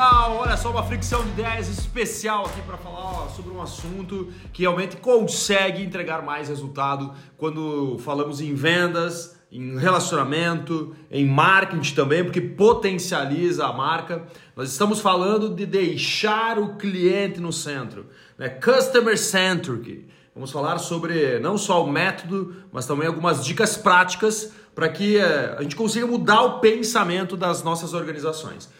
pessoal, olha só uma fricção de ideias especial aqui para falar ó, sobre um assunto que realmente consegue entregar mais resultado quando falamos em vendas, em relacionamento, em marketing também, porque potencializa a marca. Nós estamos falando de deixar o cliente no centro, né? Customer centric. Vamos falar sobre não só o método, mas também algumas dicas práticas para que eh, a gente consiga mudar o pensamento das nossas organizações.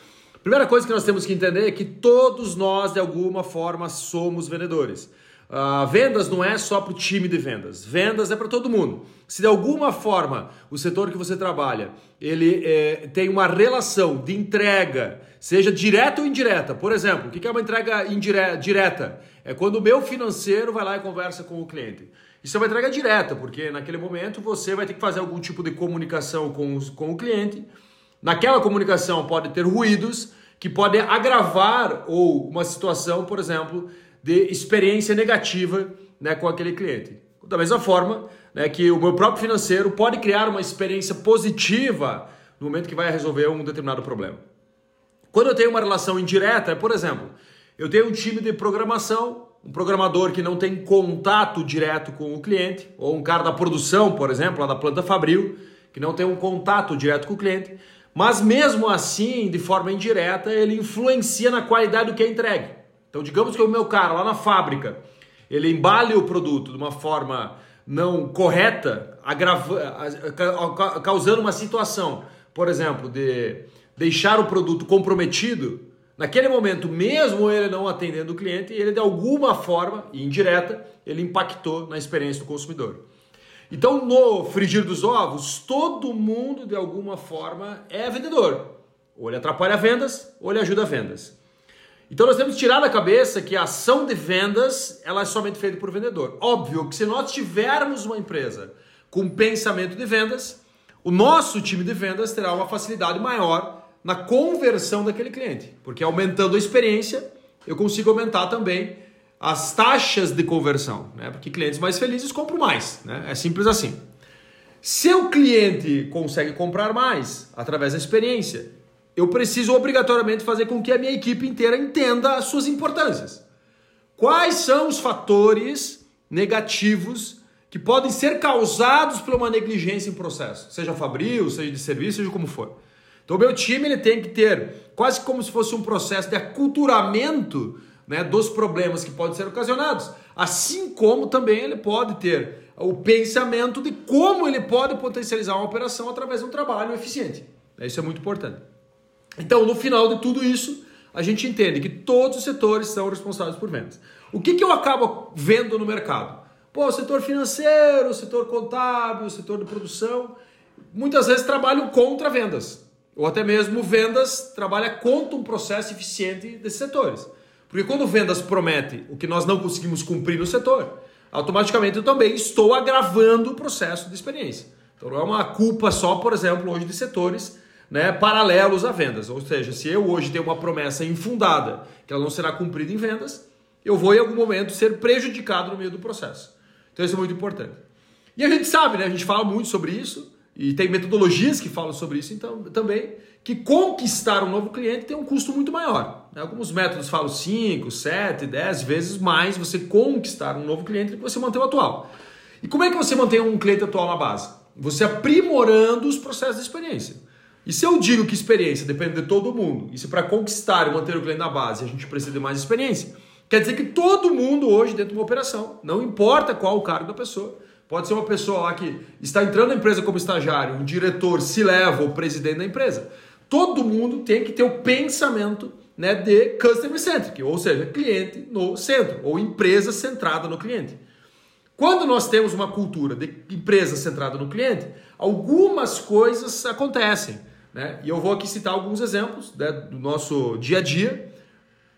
Primeira coisa que nós temos que entender é que todos nós, de alguma forma, somos vendedores. Uh, vendas não é só para o time de vendas, vendas é para todo mundo. Se de alguma forma o setor que você trabalha ele é, tem uma relação de entrega, seja direta ou indireta, por exemplo, o que é uma entrega direta? É quando o meu financeiro vai lá e conversa com o cliente. Isso é uma entrega direta, porque naquele momento você vai ter que fazer algum tipo de comunicação com, os, com o cliente Naquela comunicação pode ter ruídos que podem agravar ou uma situação, por exemplo, de experiência negativa né, com aquele cliente. Da mesma forma né, que o meu próprio financeiro pode criar uma experiência positiva no momento que vai resolver um determinado problema. Quando eu tenho uma relação indireta, por exemplo, eu tenho um time de programação, um programador que não tem contato direto com o cliente, ou um cara da produção, por exemplo, lá da planta Fabril, que não tem um contato direto com o cliente. Mas mesmo assim, de forma indireta, ele influencia na qualidade do que é entregue. Então, digamos que o meu cara lá na fábrica, ele embale o produto de uma forma não correta, causando uma situação, por exemplo, de deixar o produto comprometido, naquele momento, mesmo ele não atendendo o cliente, ele de alguma forma, indireta, ele impactou na experiência do consumidor. Então, no frigir dos ovos, todo mundo de alguma forma é vendedor. Ou ele atrapalha vendas, ou ele ajuda vendas. Então nós temos que tirar da cabeça que a ação de vendas ela é somente feita por vendedor. Óbvio que se nós tivermos uma empresa com pensamento de vendas, o nosso time de vendas terá uma facilidade maior na conversão daquele cliente, porque aumentando a experiência, eu consigo aumentar também as taxas de conversão, né? Porque clientes mais felizes compram mais, né? É simples assim. Se o cliente consegue comprar mais através da experiência, eu preciso obrigatoriamente fazer com que a minha equipe inteira entenda as suas importâncias. Quais são os fatores negativos que podem ser causados por uma negligência em processo, seja fabril, seja de serviço, seja como for. Então, meu time ele tem que ter quase como se fosse um processo de aculturamento né, dos problemas que podem ser ocasionados, assim como também ele pode ter o pensamento de como ele pode potencializar uma operação através de um trabalho eficiente. Isso é muito importante. Então, no final de tudo isso, a gente entende que todos os setores são responsáveis por vendas. O que, que eu acabo vendo no mercado? Pô, o setor financeiro, o setor contábil, o setor de produção, muitas vezes trabalham contra vendas. Ou até mesmo vendas trabalha contra um processo eficiente desses setores. Porque quando vendas promete o que nós não conseguimos cumprir no setor, automaticamente eu também estou agravando o processo de experiência. Então não é uma culpa só, por exemplo, hoje de setores né, paralelos a vendas. Ou seja, se eu hoje tenho uma promessa infundada que ela não será cumprida em vendas, eu vou em algum momento ser prejudicado no meio do processo. Então isso é muito importante. E a gente sabe, né, a gente fala muito sobre isso, e tem metodologias que falam sobre isso então, também, que conquistar um novo cliente tem um custo muito maior. Né? Alguns métodos falam 5, 7, 10 vezes mais você conquistar um novo cliente do que você manter o atual. E como é que você mantém um cliente atual na base? Você aprimorando os processos de experiência. E se eu digo que experiência depende de todo mundo, e se para conquistar e manter o cliente na base a gente precisa de mais experiência, quer dizer que todo mundo hoje dentro de uma operação, não importa qual o cargo da pessoa, pode ser uma pessoa lá que está entrando na empresa como estagiário, um diretor se leva o presidente da empresa todo mundo tem que ter o pensamento né, de customer centric, ou seja, cliente no centro, ou empresa centrada no cliente. Quando nós temos uma cultura de empresa centrada no cliente, algumas coisas acontecem. Né? E eu vou aqui citar alguns exemplos né, do nosso dia a dia,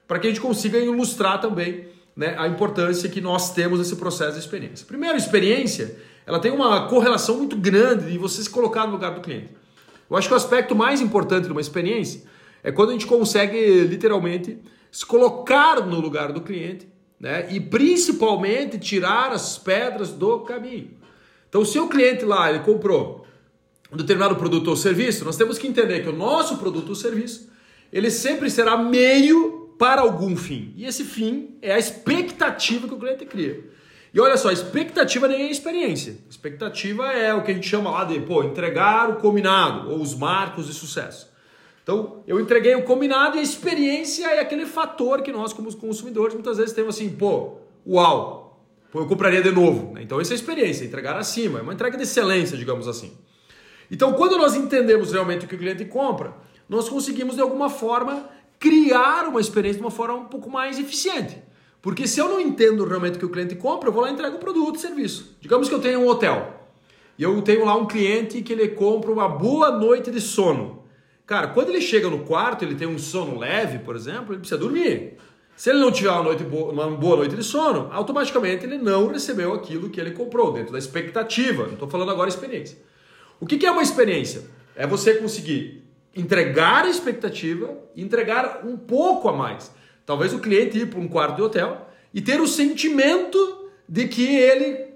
para que a gente consiga ilustrar também né, a importância que nós temos nesse processo de experiência. Primeiro, experiência ela tem uma correlação muito grande de você se colocar no lugar do cliente. Eu acho que o aspecto mais importante de uma experiência é quando a gente consegue literalmente se colocar no lugar do cliente né? e principalmente tirar as pedras do caminho. Então, se o cliente lá ele comprou um determinado produto ou serviço, nós temos que entender que o nosso produto ou serviço ele sempre será meio para algum fim. E esse fim é a expectativa que o cliente cria. E olha só, expectativa nem é experiência. Expectativa é o que a gente chama lá de, pô, entregar o combinado ou os marcos de sucesso. Então, eu entreguei o combinado e a experiência é aquele fator que nós, como consumidores, muitas vezes temos assim, pô, uau, pô, eu compraria de novo. Então, essa é a experiência, entregar acima, é uma entrega de excelência, digamos assim. Então, quando nós entendemos realmente o que o cliente compra, nós conseguimos, de alguma forma, criar uma experiência de uma forma um pouco mais eficiente. Porque se eu não entendo realmente o que o cliente compra, eu vou lá e entrego o produto, o serviço. Digamos que eu tenho um hotel e eu tenho lá um cliente que ele compra uma boa noite de sono. Cara, quando ele chega no quarto, ele tem um sono leve, por exemplo, ele precisa dormir. Se ele não tiver uma, noite boa, uma boa noite de sono, automaticamente ele não recebeu aquilo que ele comprou, dentro da expectativa. Não estou falando agora experiência. O que, que é uma experiência? É você conseguir entregar a expectativa e entregar um pouco a mais. Talvez o cliente ir para um quarto de hotel e ter o sentimento de que ele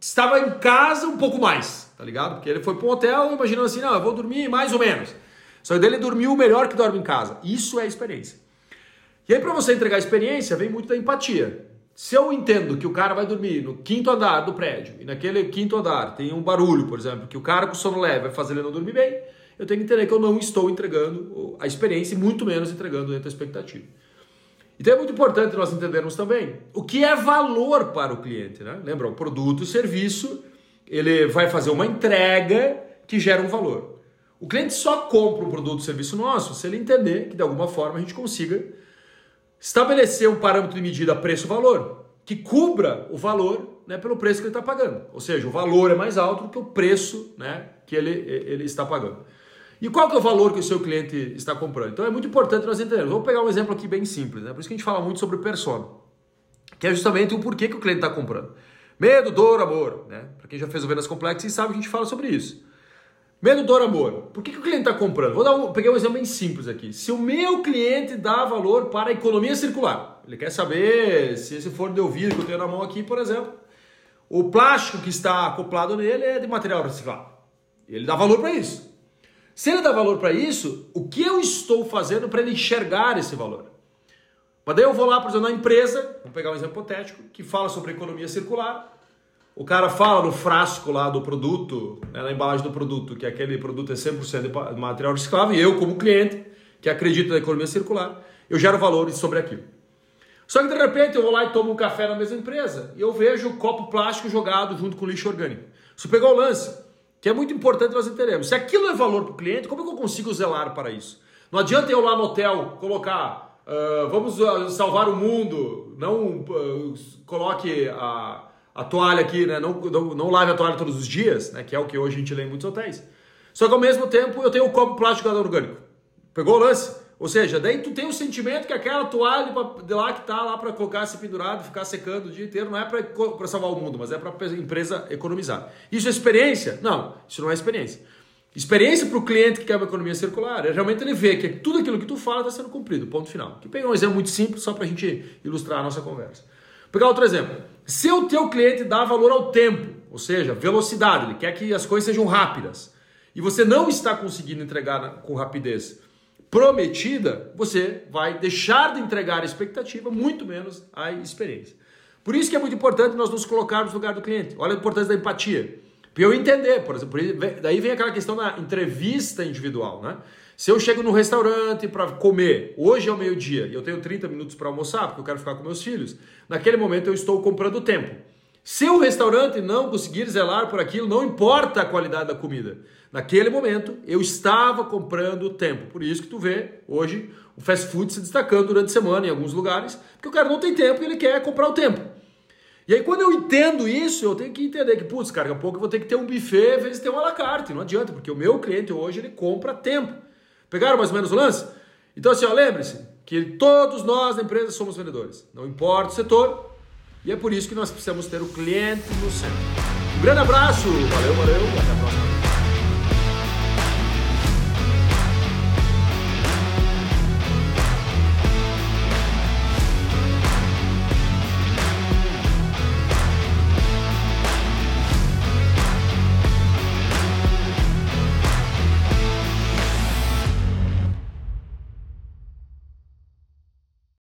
estava em casa um pouco mais, tá ligado? Porque ele foi para um hotel imaginando assim, não, eu vou dormir mais ou menos. Só que dele dormiu melhor que dorme em casa. Isso é experiência. E aí para você entregar experiência, vem muito da empatia. Se eu entendo que o cara vai dormir no quinto andar do prédio e naquele quinto andar tem um barulho, por exemplo, que o cara com sono leve vai fazer ele não dormir bem, eu tenho que entender que eu não estou entregando a experiência e muito menos entregando dentro da expectativa. Então é muito importante nós entendermos também o que é valor para o cliente. Né? Lembra, o produto, o serviço, ele vai fazer uma entrega que gera um valor. O cliente só compra um produto ou serviço nosso se ele entender que de alguma forma a gente consiga estabelecer um parâmetro de medida preço-valor que cubra o valor né, pelo preço que ele está pagando. Ou seja, o valor é mais alto do que o preço né, que ele, ele está pagando. E qual que é o valor que o seu cliente está comprando? Então é muito importante nós entendermos. Vou pegar um exemplo aqui bem simples, né? Por isso que a gente fala muito sobre persona, que é justamente o porquê que o cliente está comprando. Medo, dor, amor, né? Para quem já fez o vendas complexas sabe a gente fala sobre isso. Medo, dor, amor. Por que, que o cliente está comprando? Vou dar um, pegar um exemplo bem simples aqui. Se o meu cliente dá valor para a economia circular, ele quer saber se esse forno de ouvido que eu tenho na mão aqui, por exemplo, o plástico que está acoplado nele é de material reciclado. Ele dá valor para isso. Se ele dá valor para isso, o que eu estou fazendo para ele enxergar esse valor? Mas daí eu vou lá, por exemplo, na empresa, vamos pegar um exemplo hipotético, que fala sobre economia circular. O cara fala no frasco lá do produto, né, na embalagem do produto, que aquele produto é 100% de material reciclável, e eu, como cliente, que acredito na economia circular, eu gero valor sobre aquilo. Só que de repente eu vou lá e tomo um café na mesma empresa e eu vejo o copo plástico jogado junto com lixo orgânico. Isso pegou o lance que é muito importante nós entendermos. Se aquilo é valor para o cliente, como é que eu consigo zelar para isso? Não adianta eu lá no hotel colocar, uh, vamos ah, salvar o mundo, não uh, coloque a, a toalha aqui, né? não, não, não lave a toalha todos os dias, né? que é o que hoje a gente lê em muitos hotéis. Só que ao mesmo tempo eu tenho o copo plástico orgânico. Pegou o lance? Ou seja, daí tu tem o sentimento que aquela toalha de lá que tá lá para colocar se pendurado, ficar secando o dia inteiro, não é para salvar o mundo, mas é para a empresa economizar. Isso é experiência? Não, isso não é experiência. Experiência para o cliente que quer uma economia circular é realmente ele ver que tudo aquilo que tu fala está sendo cumprido, ponto final. Aqui pegar um exemplo muito simples só para a gente ilustrar a nossa conversa. Vou pegar outro exemplo. Se o teu cliente dá valor ao tempo, ou seja, velocidade, ele quer que as coisas sejam rápidas, e você não está conseguindo entregar com rapidez, prometida, você vai deixar de entregar a expectativa, muito menos a experiência. Por isso que é muito importante nós nos colocarmos no lugar do cliente. Olha a importância da empatia. Para eu entender, por exemplo, daí vem aquela questão da entrevista individual, né? Se eu chego no restaurante para comer, hoje é o meio-dia, e eu tenho 30 minutos para almoçar, porque eu quero ficar com meus filhos, naquele momento eu estou comprando tempo. Se o restaurante não conseguir zelar por aquilo, não importa a qualidade da comida. Naquele momento, eu estava comprando tempo. Por isso que tu vê hoje o fast food se destacando durante a semana em alguns lugares, porque o cara não tem tempo e ele quer comprar o tempo. E aí, quando eu entendo isso, eu tenho que entender que, putz, cara, daqui a pouco eu vou ter que ter um buffet, às vezes ter um à la carte. Não adianta, porque o meu cliente hoje ele compra tempo. Pegaram mais ou menos o lance? Então, assim, lembre-se que todos nós na empresa somos vendedores. Não importa o setor, e é por isso que nós precisamos ter o cliente no centro. Um grande abraço, valeu, valeu, até a próxima.